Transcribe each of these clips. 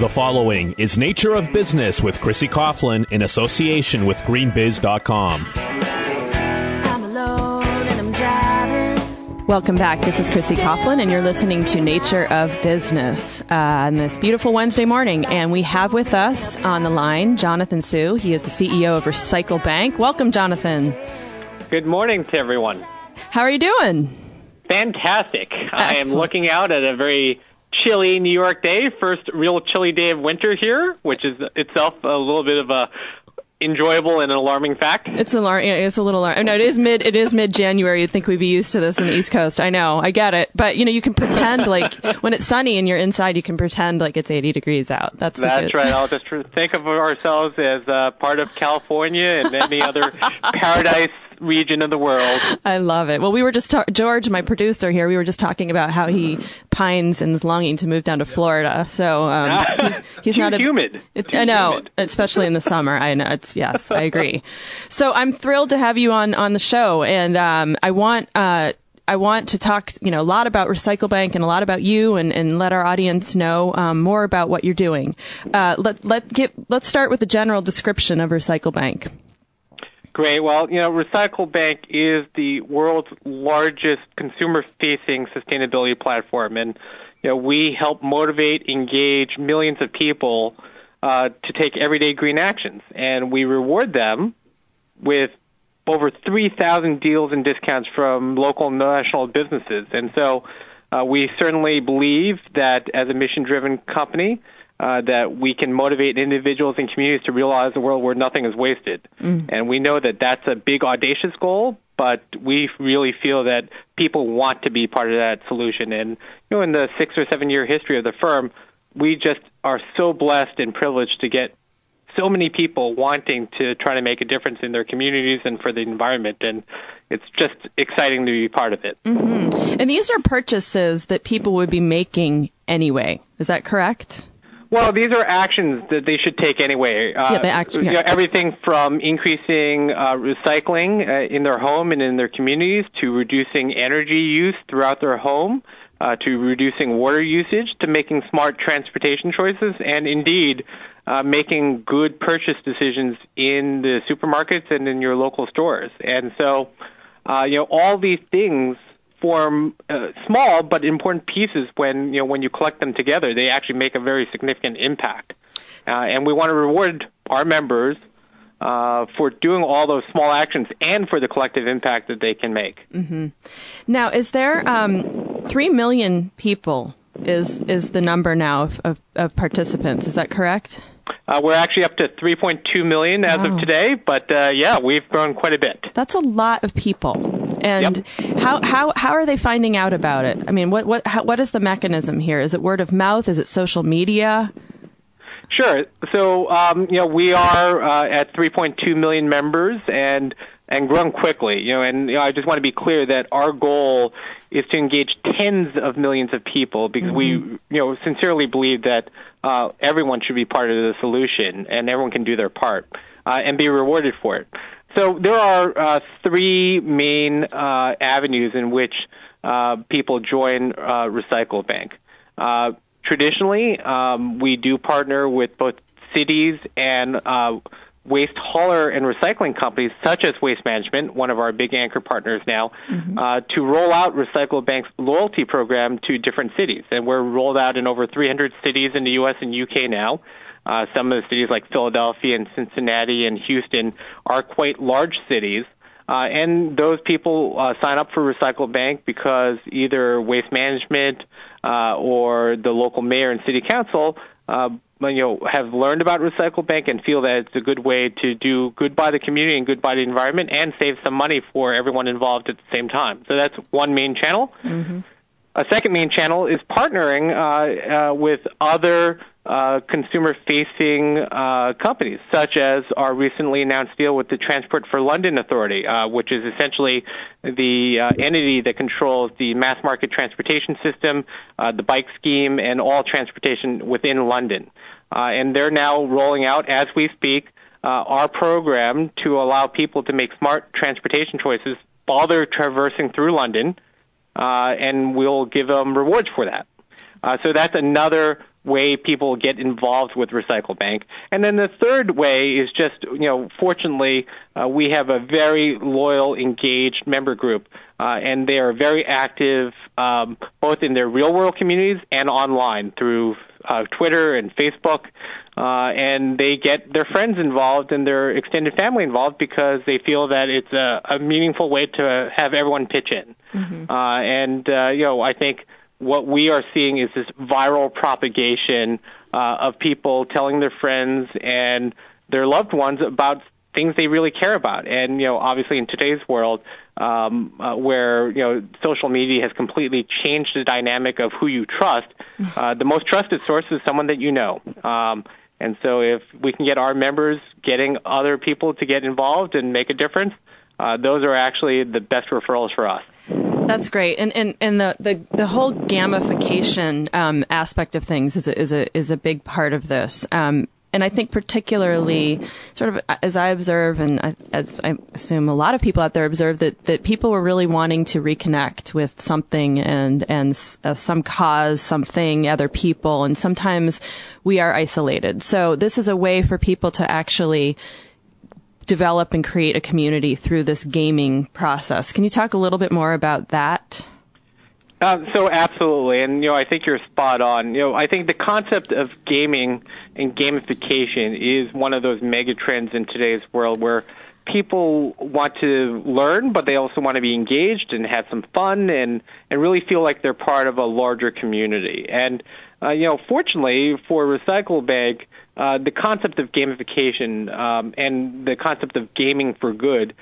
The following is Nature of Business with Chrissy Coughlin in association with GreenBiz.com. I'm alone and I'm driving. Welcome back. This is Chrissy Coughlin, and you're listening to Nature of Business uh, on this beautiful Wednesday morning. And we have with us on the line Jonathan Hsu. He is the CEO of Recycle Bank. Welcome, Jonathan. Good morning to everyone. How are you doing? Fantastic. I am looking out at a very chilly New York day, first real chilly day of winter here, which is itself a little bit of a enjoyable and alarming fact. It's a it's a little lar- no, it is mid it is mid January. You'd think we'd be used to this in the East Coast. I know, I get it, but you know, you can pretend like when it's sunny and you're inside, you can pretend like it's 80 degrees out. That's That's right. I'll just tr- think of ourselves as uh, part of California and any other paradise region of the world. I love it. Well, we were just ta- George, my producer here. We were just talking about how he pines and is longing to move down to Florida. So um, he's, he's not a, humid. It, I know, humid. especially in the summer. I know. It's yes, I agree. So I'm thrilled to have you on on the show, and um, I want. Uh, I want to talk, you know, a lot about Recycle Bank and a lot about you, and, and let our audience know um, more about what you're doing. Uh, let let get let's start with the general description of Recycle Bank. Great. Well, you know, Recycle Bank is the world's largest consumer-facing sustainability platform, and you know, we help motivate, engage millions of people uh, to take everyday green actions, and we reward them with over 3,000 deals and discounts from local and national businesses. And so, uh, we certainly believe that as a mission-driven company, uh, that we can motivate individuals and communities to realize a world where nothing is wasted. And we know that that's a big, audacious goal, but we really feel that people want to be part of that solution. And, you know, in the six or seven year history of the firm, we just are so blessed and privileged to get so many people wanting to try to make a difference in their communities and for the environment. And it's just exciting to be part of it. And these are purchases that people would be making anyway. Is that correct? Well, these are actions that they should take anyway. Uh, Yeah, they act- you know, everything from increasing uh, recycling uh, in their home and in their communities to reducing energy use throughout their home. Uh, to reducing water usage, to making smart transportation choices, and indeed uh, making good purchase decisions in the supermarkets and in your local stores. And so, uh, you know, all these things form uh, small but important pieces when you know when you collect them together they actually make a very significant impact uh, and we want to reward our members uh, for doing all those small actions and for the collective impact that they can make Now, is there um, three million people? Is is the number now of, of, of participants? Is that correct? uh, we're actually up to 3.2 million as Wow. of today but uh, yeah we've grown quite a bit That's a lot of people. And how, how how are they finding out about it? I mean, what what how, what is the mechanism here? Is it word of mouth? Is it social media? Sure. So, um, you know, we are uh, at 3.2 million members and and growing quickly. You know, and you know, I just want to be clear that our goal is to engage tens of millions of people because we, you know, sincerely believe that uh, everyone should be part of the solution and everyone can do their part uh, and be rewarded for it. So there are uh, three main uh, avenues in which uh, people join uh, Recycle Bank. Uh, traditionally, um, we do partner with both cities and uh, waste hauler and recycling companies, such as Waste Management, one of our big anchor partners now, uh, to roll out Recycle Bank's loyalty program to different cities. And we're rolled out in over 300 cities in the U.S. and UK now. Uh, some of the cities like Philadelphia and Cincinnati and Houston are quite large cities. Uh, and those people uh, sign up for Recycle Bank because either Waste Management uh, or the local mayor and city council, uh, you know, have learned about Recycle Bank and feel that it's a good way to do good by the community and good by the environment and save some money for everyone involved at the same time. So that's one main channel. A second main channel is partnering uh, uh, with other uh, consumer-facing uh, companies, such as our recently announced deal with the Transport for London Authority, uh, which is essentially the uh, entity that controls the mass market transportation system, the bike scheme, and all transportation within London. And they're now rolling out, as we speak, our program to allow people to make smart transportation choices while they're traversing through London, uh, and we'll give them rewards for that. Uh, so that's another way people get involved with Recycle Bank. And then the third way is just, you know, fortunately, uh, we have a very loyal, engaged member group, uh, and they are very active um, both in their real world communities and online through uh, Twitter and Facebook. Uh, and they get their friends involved and their extended family involved because they feel that it's a, a meaningful way to have everyone pitch in. Mm-hmm. Uh, and uh, you know, I think what we are seeing is this viral propagation uh, of people telling their friends and their loved ones about things they really care about. And you know, obviously in today's world, um, uh, where you know social media has completely changed the dynamic of who you trust, uh, the most trusted source is someone that you know. Um, and so, if we can get our members getting other people to get involved and make a difference, uh, those are actually the best referrals for us. That's great, and and and the the, the whole gamification um, aspect of things is a, is a is a big part of this. Um, and I think particularly, sort of as I observe, and as I assume a lot of people out there observe, that that people were really wanting to reconnect with something and and uh, some cause, something, other people, and sometimes we are isolated. So this is a way for people to actually develop and create a community through this gaming process. Can you talk a little bit more about that? Uh, so absolutely, and you know, I think you're spot on. You know, I think the concept of gaming and gamification is one of those mega trends in today's world where people want to learn, but they also want to be engaged and have some fun and and really feel like they're part of a larger community. And uh, you know, fortunately for Recycle Bank, uh, the concept of gamification um, and the concept of gaming for good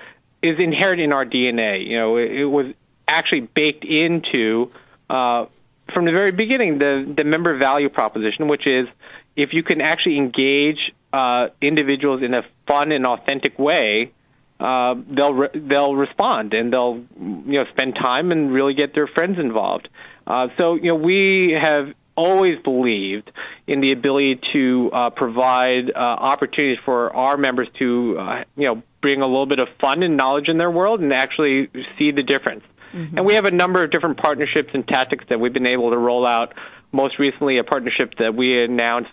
is inherent in our DNA. You know, it, it was actually baked into uh, from the very beginning the the member value proposition, which is if you can actually engage uh, individuals in a fun and authentic way, uh, they'll re- they'll respond and they'll you know spend time and really get their friends involved. Uh, so you know we have always believed in the ability to uh, provide uh, opportunities for our members to uh, you know bring a little bit of fun and knowledge in their world and actually see the difference. Mm-hmm. And we have a number of different partnerships and tactics that we've been able to roll out. Most recently, a partnership that we announced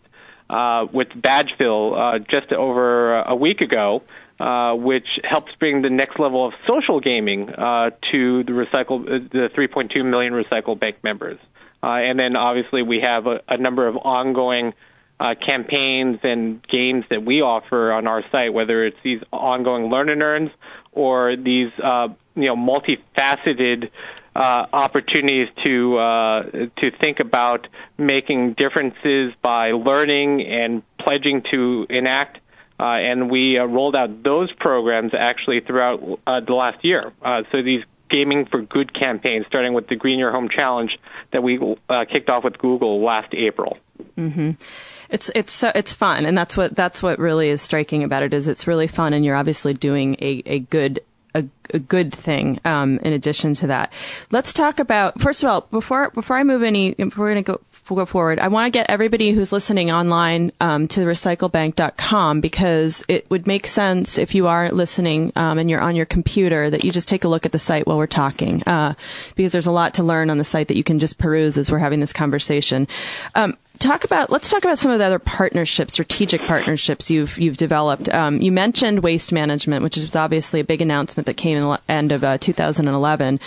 uh, with Badgeville uh, just over a week ago, uh, which helps bring the next level of social gaming uh, to the recycle uh, the 3.2 million Recycle Bank members. Uh, and then obviously we have a, a number of ongoing uh, campaigns and games that we offer on our site, whether it's these ongoing learn and earns or these uh, you know multifaceted uh, opportunities to uh, to think about making differences by learning and pledging to enact. Uh, and we rolled out those programs actually throughout the last year. So these gaming for good campaign, starting with the Green Your Home Challenge that we uh, kicked off with Google last April. Mm-hmm it's it's it's fun, and that's what that's what really is striking about it is it's really fun, and you're obviously doing a a good a, a, good thing. Um, in addition to that, let's talk about first of all before before I move any. To go go forward, I want to get everybody who's listening online um, to recyclebank.com because it would make sense if you are listening um, and you're on your computer that you just take a look at the site while we're talking uh, because there's a lot to learn on the site that you can just peruse as we're having this conversation. Um, talk about let's talk about some of the other partnerships, strategic partnerships you've you've developed. Um, you mentioned waste management, which is obviously a big announcement that came in the end of uh, 2011.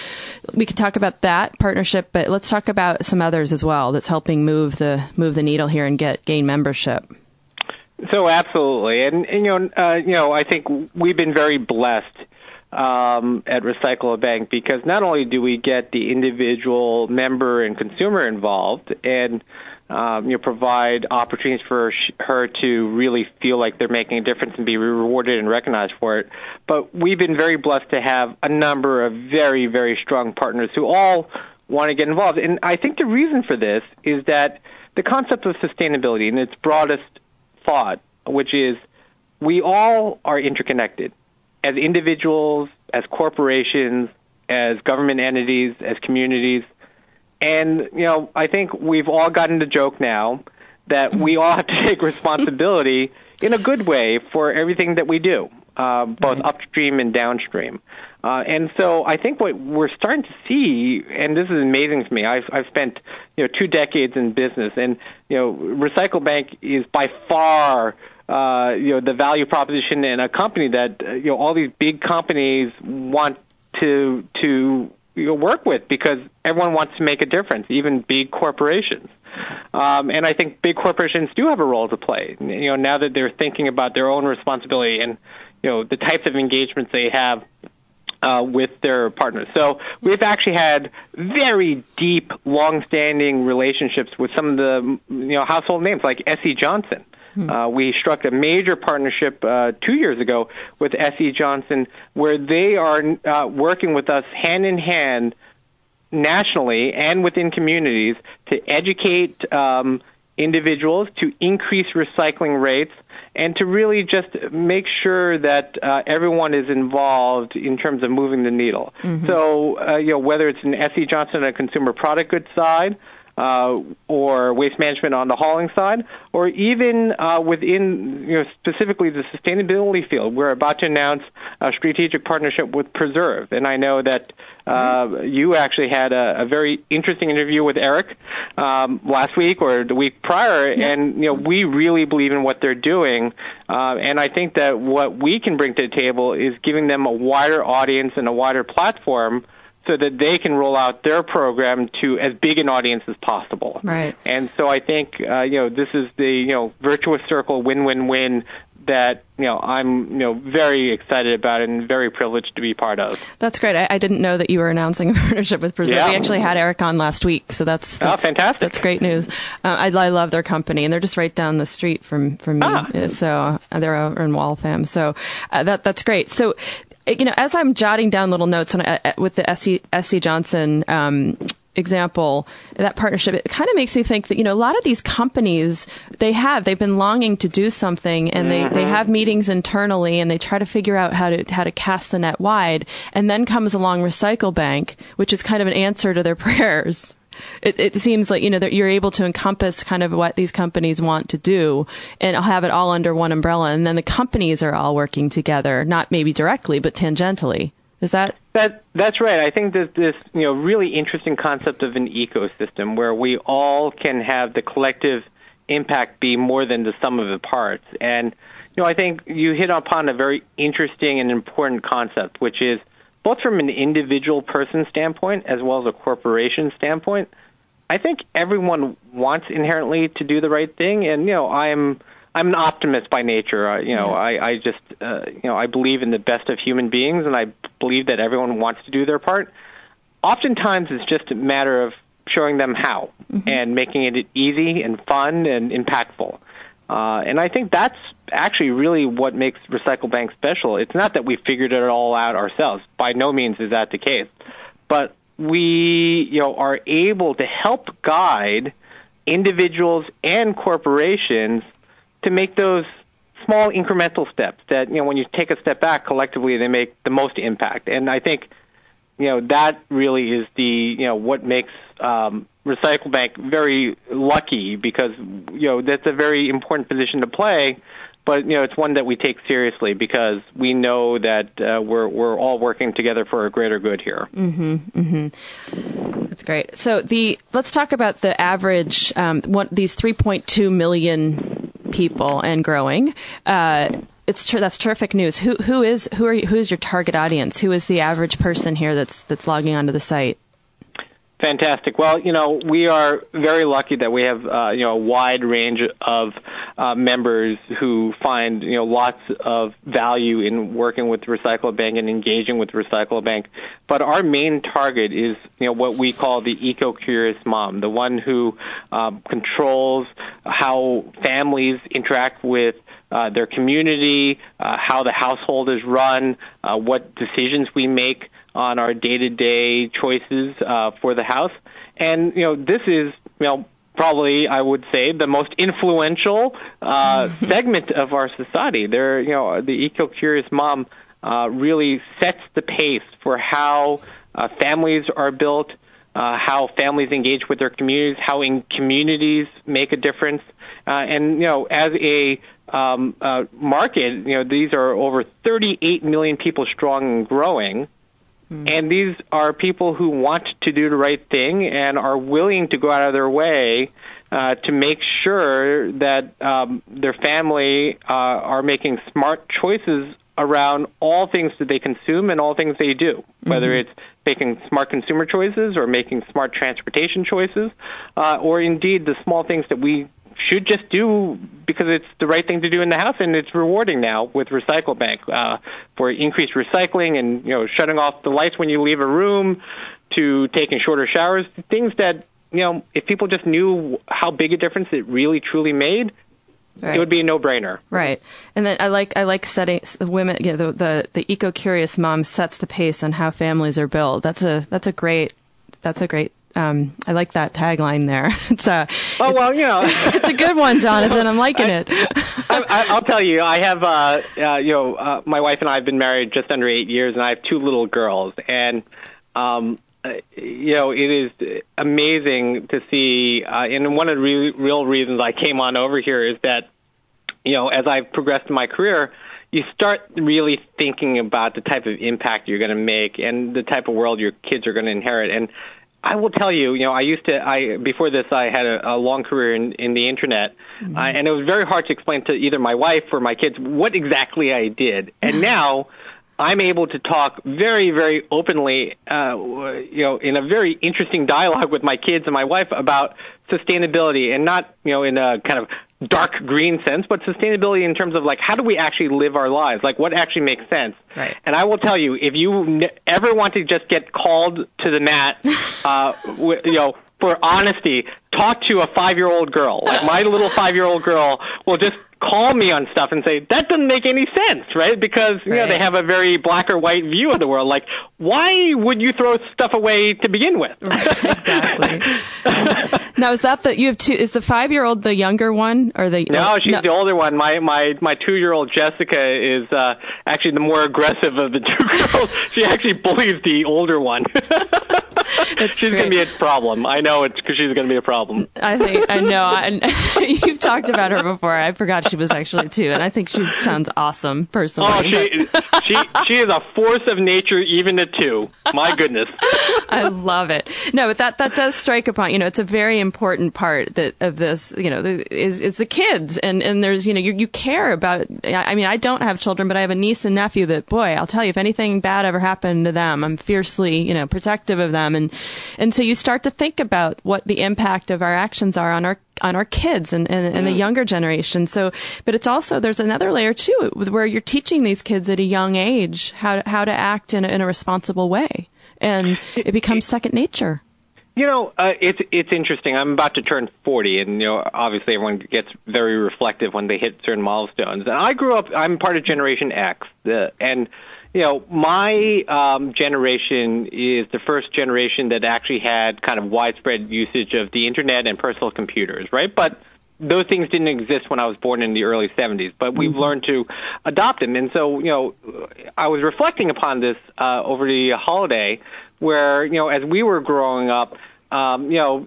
We could talk about that partnership, but let's talk about some others as well that's helping move the move the needle here and get gain membership. So absolutely, and, and you know, uh, you know, I think we've been very blessed um, at Recycle a Bank because not only do we get the individual member and consumer involved, and um, you know, provide opportunities for her to really feel like they're making a difference and be rewarded and recognized for it. But we've been very blessed to have a number of very, very strong partners who all want to get involved. And I think the reason for this is that the concept of sustainability in its broadest thought, which is we all are interconnected as individuals, as corporations, as government entities, as communities – and, you know, I think we've all gotten the joke now that we all have to take responsibility in a good way for everything that we do, uh, both upstream and downstream. Uh, Uh, and so I think what we're starting to see, and this is amazing to me. I've, I've spent you know two decades in business, and you know Recycle Bank is by far uh, you know the value proposition in a company that uh, you know all these big companies want to to you work with because everyone wants to make a difference, even big corporations. Um, and I think big corporations do have a role to play. You know, now that they're thinking about their own responsibility and you know the types of engagements they have uh, with their partners. So we've actually had very deep, long-standing relationships with some of the you know household names like S.C. Johnson. Uh, we struck a major partnership uh, two years ago with S.C. Johnson, where they are uh, working with us hand in hand nationally and within communities to educate um, individuals to increase recycling rates and to really just make sure that uh, everyone is involved in terms of moving the needle. So, uh, you know, whether it's an S.C. Johnson on a consumer product goods side, uh, or waste management on the hauling side, or even uh, within you know, specifically the sustainability field. We're about to announce a strategic partnership with Preserve, and I know that uh, you actually had a, a very interesting interview with Eric um, last week or the week prior, and you know we really believe in what they're doing, uh, and I think that what we can bring to the table is giving them a wider audience and a wider platform so that they can roll out their program to as big an audience as possible. Right. And so I think uh, you know this is the you know virtuous circle win-win-win that you know I'm you know very excited about and very privileged to be part of. That's great. I, I didn't know that you were announcing a partnership with Preserve. Yeah. We actually had Eric on last week, so that's, Oh, fantastic. That's great news. Uh, I, I love their company, and they're just right down the street from from me. Ah. So uh, they're over in Waltham. So uh, that that's great. So. Uh, You know, as I'm jotting down little notes on, uh, uh, with the SC, SC Johnson um, example, that partnership, it kind of makes me think that, you know, a lot of these companies, they have, they've been longing to do something and they, they have meetings internally and they try to figure out how to, how to cast the net wide. And then comes along Recycle Bank, which is kind of an answer to their prayers. It, it seems like, you know, that you're able to encompass kind of what these companies want to do and have it all under one umbrella. And then the companies are all working together, not maybe directly, but tangentially. Is that That that's right. I think that this you know really interesting concept of an ecosystem where we all can have the collective impact be more than the sum of the parts. And you know I think you hit upon a very interesting and important concept, which is both from an individual person standpoint as well as a corporation standpoint. I think everyone wants inherently to do the right thing, and you know I'm I'm an optimist by nature. I, you know I I just uh, you know I believe in the best of human beings, and I believe that everyone wants to do their part. Oftentimes, it's just a matter of showing them how and making it easy and fun and impactful. Uh, and I think that's actually really what makes Recycle Bank special. It's not that we figured it all out ourselves. By no means is that the case. But we, you know, are able to help guide individuals and corporations to make those small incremental steps that, you know, when you take a step back collectively, they make the most impact. And I think, you know, that really is the, you know, what makes um, Recycle Bank very lucky because, you know, that's a very important position to play. But you know, it's one that we take seriously because we know that uh, we're we're all working together for a greater good here. Mhm. Mhm. That's great. So the let's talk about the average. Um, one, these 3.2 million people and growing. Uh, it's ter- that's terrific news. Who who is who are you, who is your target audience? Who is the average person here that's that's logging onto the site? Fantastic. Well, you know, we are very lucky that we have, uh, you know, a wide range of uh, members who find, you know, lots of value in working with Recycle Bank and engaging with Recycle Bank. But our main target is, you know, what we call the eco-curious mom, the one who um, controls how families interact with uh, their community, uh, how the household is run, uh, what decisions we make on our day-to-day choices uh, for the house. And you know, this is you know probably I would say the most influential uh, segment of our society. There, you know, the eco-curious mom uh, really sets the pace for how uh, families are built, uh, how families engage with their communities, how in communities make a difference, uh, and you know, as a um, uh, market, you know, these are over 38 million people strong and growing. And these are people who want to do the right thing and are willing to go out of their way uh, to make sure that um, their family uh, are making smart choices around all things that they consume and all things they do, whether it's making smart consumer choices or making smart transportation choices, uh, or indeed the small things that we should just do because it's the right thing to do in the house and it's rewarding now with Recycle Bank uh, for increased recycling and you know shutting off the lights when you leave a room to taking shorter showers, things that you know if people just knew how big a difference it really truly made, Right. it would be a no-brainer. Right, and then I like I like setting the women. You know, the the, the eco curious mom sets the pace on how families are built. That's a that's a great that's a great. Um, I like that tagline there. It's a Oh well, you know. it's a good one, Jonathan. I'm liking it. I, I, I'll tell you, I have, uh, uh, you know, uh, my wife and I have been married just under eight years, and I have two little girls, and um, uh, you know, it is amazing to see. Uh, and one of the re- real reasons I came on over here is that, you know, as I've progressed in my career, you start really thinking about the type of impact you're going to make and the type of world your kids are going to inherit. And I will tell you, you know, I used to, I before this, I had a, a long career in, in the internet, uh, and it was very hard to explain to either my wife or my kids what exactly I did. And now, I'm able to talk very, very openly, uh, you know, in a very interesting dialogue with my kids and my wife about sustainability, and not, you know, in a kind of dark green sense, but sustainability in terms of like how do we actually live our lives, like what actually makes sense. Right. And I will tell you, if you n- ever want to just get called to the mat, uh, w- you know, for honesty, talk to a five-year-old girl. Like my little five-year-old girl will just call me on stuff and say that doesn't make any sense, right? Because you know they have a very black or white view of the world. Like, why would you throw stuff away to begin with? exactly. now, is that the you have two? Is the five year old the younger one or the? No, she's the older one. My my my two year old Jessica is uh, actually the more aggressive of the two girls. she actually bullies the older one. It's she's going to be a problem. I know it's because she's going to be a problem. I think I know. And you've talked about her before. I forgot she was actually two, and I think she sounds awesome personally. Oh, she she she is a force of nature, even at two. My goodness. I love it. No, but that that does strike upon you know it's a very important part that of this you know is is the kids and and there's you know you you care about. I I mean I don't have children, but I have a niece and nephew that boy I'll tell you if anything bad ever happened to them, I'm fiercely you know protective of them and and so you start to think about what the impact of our actions are on our on our kids and, and, and the younger generation. So, but it's also, there's another layer too, where you're teaching these kids at a young age how, how to act in a, in a responsible way. And it becomes second nature. You know, uh, it's it's interesting. I'm about to turn 40, and you know, obviously, everyone gets very reflective when they hit certain milestones. And I grew up. I'm part of Generation X, the, and you know, my um, generation is the first generation that actually had kind of widespread usage of the internet and personal computers, right? But those things didn't exist when I was born in the early 70s, but we've learned to adopt them. And so, you know, I was reflecting upon this uh, over the holiday where, you know, as we were growing up, um, you know,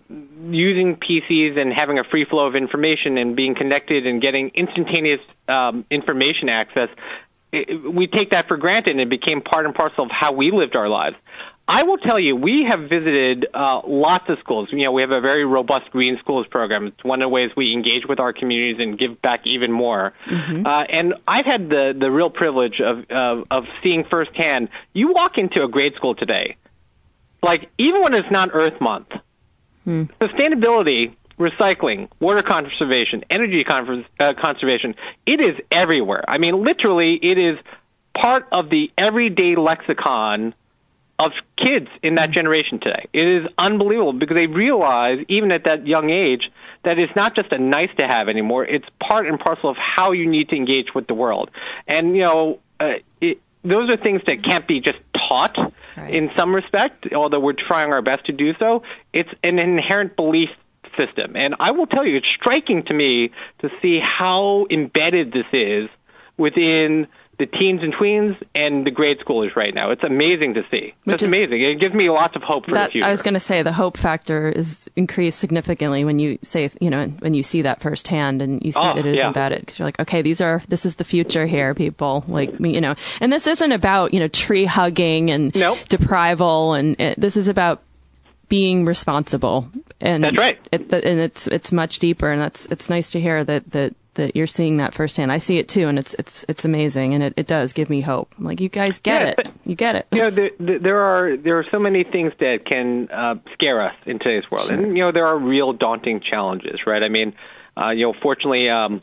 using PCs and having a free flow of information and being connected and getting instantaneous um, information access, it, we take that for granted and it became part and parcel of how we lived our lives. I will tell you, we have visited uh, lots of schools. You know, we have a very robust Green Schools program. It's one of the ways we engage with our communities and give back even more. Uh, and I've had the the real privilege of, of of seeing firsthand. You walk into a grade school today, like even when it's not Earth Month, sustainability, recycling, water conservation, energy con- uh, conservation, it is everywhere. I mean, literally, it is part of the everyday lexicon of kids in that generation today. It is unbelievable because they realize, even at that young age, that it's not just a nice to have anymore. It's part and parcel of how you need to engage with the world. And, you know, uh, it, those are things that can't be just taught Right. in some respect, although we're trying our best to do so. It's an inherent belief system. And I will tell you, it's striking to me to see how embedded this is within the teens and tweens, and the grade schoolers right now. It's amazing to see. Which It's is- amazing. It gives me lots of hope for the future. I was going to say the hope factor is increased significantly when you say, you know, when you see that firsthand and you see Oh, that it is yeah. embedded because you're like, okay, these are, this is the future here, people. Like, me, you know, and this isn't about, you know, tree hugging and Nope. deprival and it, this is about being responsible. And That's right. It, and it's, it's much deeper and that's, it's nice to hear that, that, that you're seeing that firsthand. I see it too and it's, it's, it's amazing and it, it does give me hope. I'm like, you guys get it. You get it. you know, there, there there are there are so many things that can uh, scare us in today's world, and you know there are real daunting challenges, right? I mean, uh, you know, fortunately, um,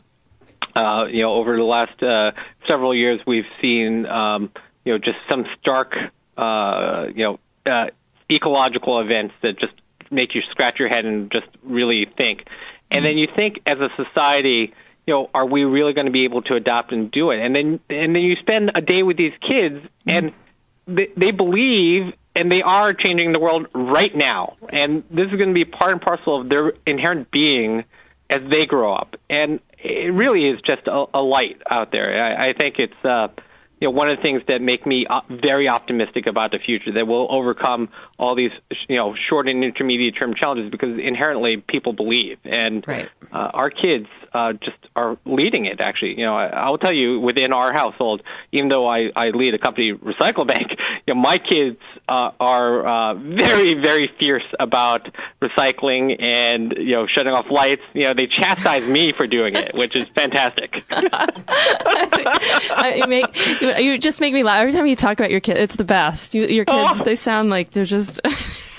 uh, you know, over the last uh, several years, we've seen um, you know just some stark, uh, you know, uh, ecological events that just make you scratch your head and just really think, and then you think as a society. You know, are we really going to be able to adopt and do it? And then, and then you spend a day with these kids, and they, they believe and they are changing the world right now. And this is going to be part and parcel of their inherent being as they grow up. And it really is just a, a light out there. I, I think it's uh, you know one of the things that make me uh, very optimistic about the future that we'll overcome all these you know short and intermediate term challenges because inherently people believe and Right. uh, our kids uh, just are leading it. Actually, you know, I, I'll tell you within our household, even though I, I lead a company, Recycle Bank, you know, my kids uh, are uh, very, very fierce about recycling and you know shutting off lights. You know, they chastise me for doing it, which is fantastic. You make you, just make me laugh every time you talk about your kids. It's the best. You, your kids, Oh. they sound like they're just.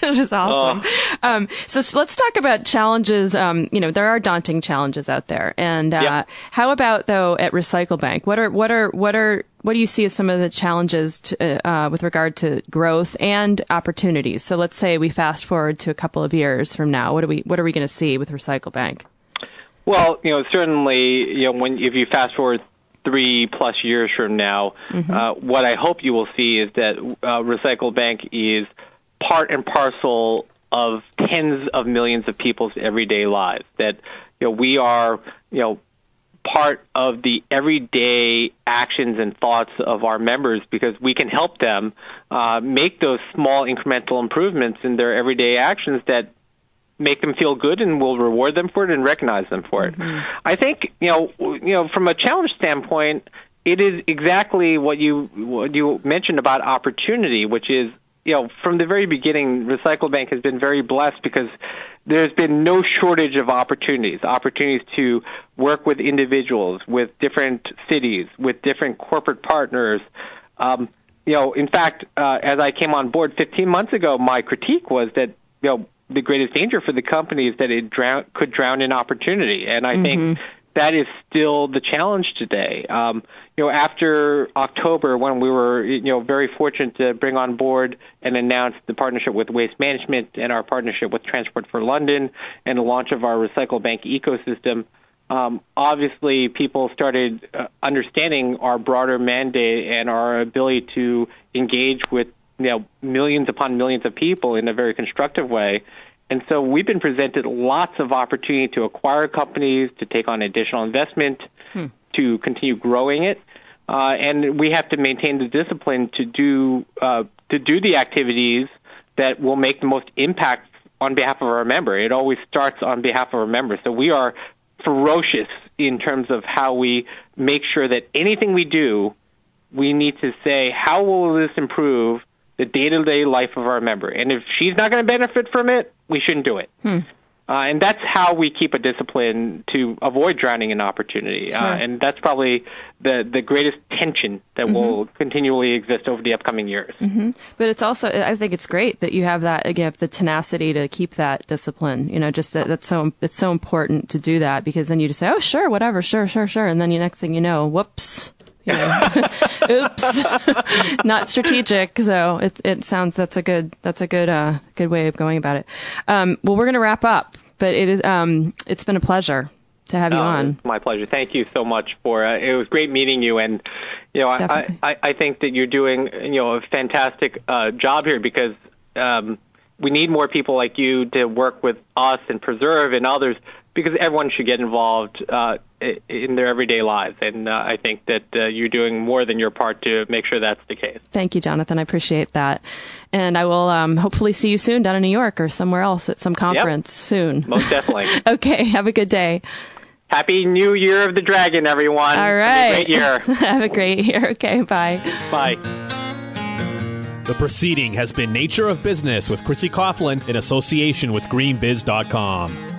they're just awesome. Um, so, let's talk about challenges. Um, you know, there are daunting challenges out there, and uh, Yep. how about though at Recycle Bank? What are what are what are what do you see as some of the challenges to, uh, uh, with regard to growth and opportunities? So, let's say we fast forward to a couple of years from now. What are we what are we going to see with Recycle Bank? Well, you know, certainly, you know, when if you fast forward three plus years from now, uh, what I hope you will see is that uh, Recycle Bank is part and parcel of tens of millions of people's everyday lives. That you know, we are, you know, part of the everyday actions and thoughts of our members because we can help them uh, make those small incremental improvements in their everyday actions that make them feel good and we'll reward them for it and recognize them for it. I think you know you know from a challenge standpoint, it is exactly what you what you mentioned about opportunity, which is you know from the very beginning, Recycle Bank has been very blessed because there's been no shortage of opportunities, opportunities to work with individuals, with different cities, with different corporate partners. Um, you know, in fact, uh, as I came on board 15 months ago, my critique was that you know the greatest danger for the company is that it drown, could drown in opportunity, and I think that is still the challenge today. Um, you know, after October, when we were you know very fortunate to bring on board and announce the partnership with Waste Management and our partnership with Transport for London and the launch of our Recycle Bank ecosystem um, obviously people started uh, understanding our broader mandate and our ability to engage with you know millions upon millions of people in a very constructive way. And so we've been presented lots of opportunity to acquire companies, to take on additional investment, to continue growing it. Uh, and we have to maintain the discipline to do uh, to do the activities that will make the most impact on behalf of our member. It always starts on behalf of our member. So we are ferocious in terms of how we make sure that anything we do, we need to say, how will this improve the day-to-day life of our member? And if she's not going to benefit from it, we shouldn't do it. Uh, and that's how we keep a discipline to avoid drowning in opportunity. Uh, and that's probably the, the greatest tension that will continually exist over the upcoming years. But it's also, I think it's great that you have that, again, have the tenacity to keep that discipline. You know, just that, that's so, it's so important to do that because then you just say, oh, sure, whatever, sure, sure, sure. And then the next thing you know, whoops. You know, oops, not strategic. So it it sounds that's a good that's a good uh good way of going about it. Um, well, we're gonna wrap up, but it is um it's been a pleasure to have you Oh, on. my pleasure. Thank you so much for uh, it was great meeting you, and you know I, I I think that you're doing you know a fantastic uh, job here because um, we need more people like you to work with us and preserve and others because everyone should get involved uh, in their everyday lives, and uh, I think that uh, you're doing more than your part to make sure that's the case. Thank you, Jonathan. I appreciate that. And I will um, hopefully see you soon down in New York or somewhere else at some conference soon. Most definitely. okay. Have a good day. Happy New Year of the Dragon, everyone! All Have a great year. have a great year. Okay. Bye. Bye. The proceeding has been Nature of Business with Chrissy Coughlin in association with GreenBiz.com.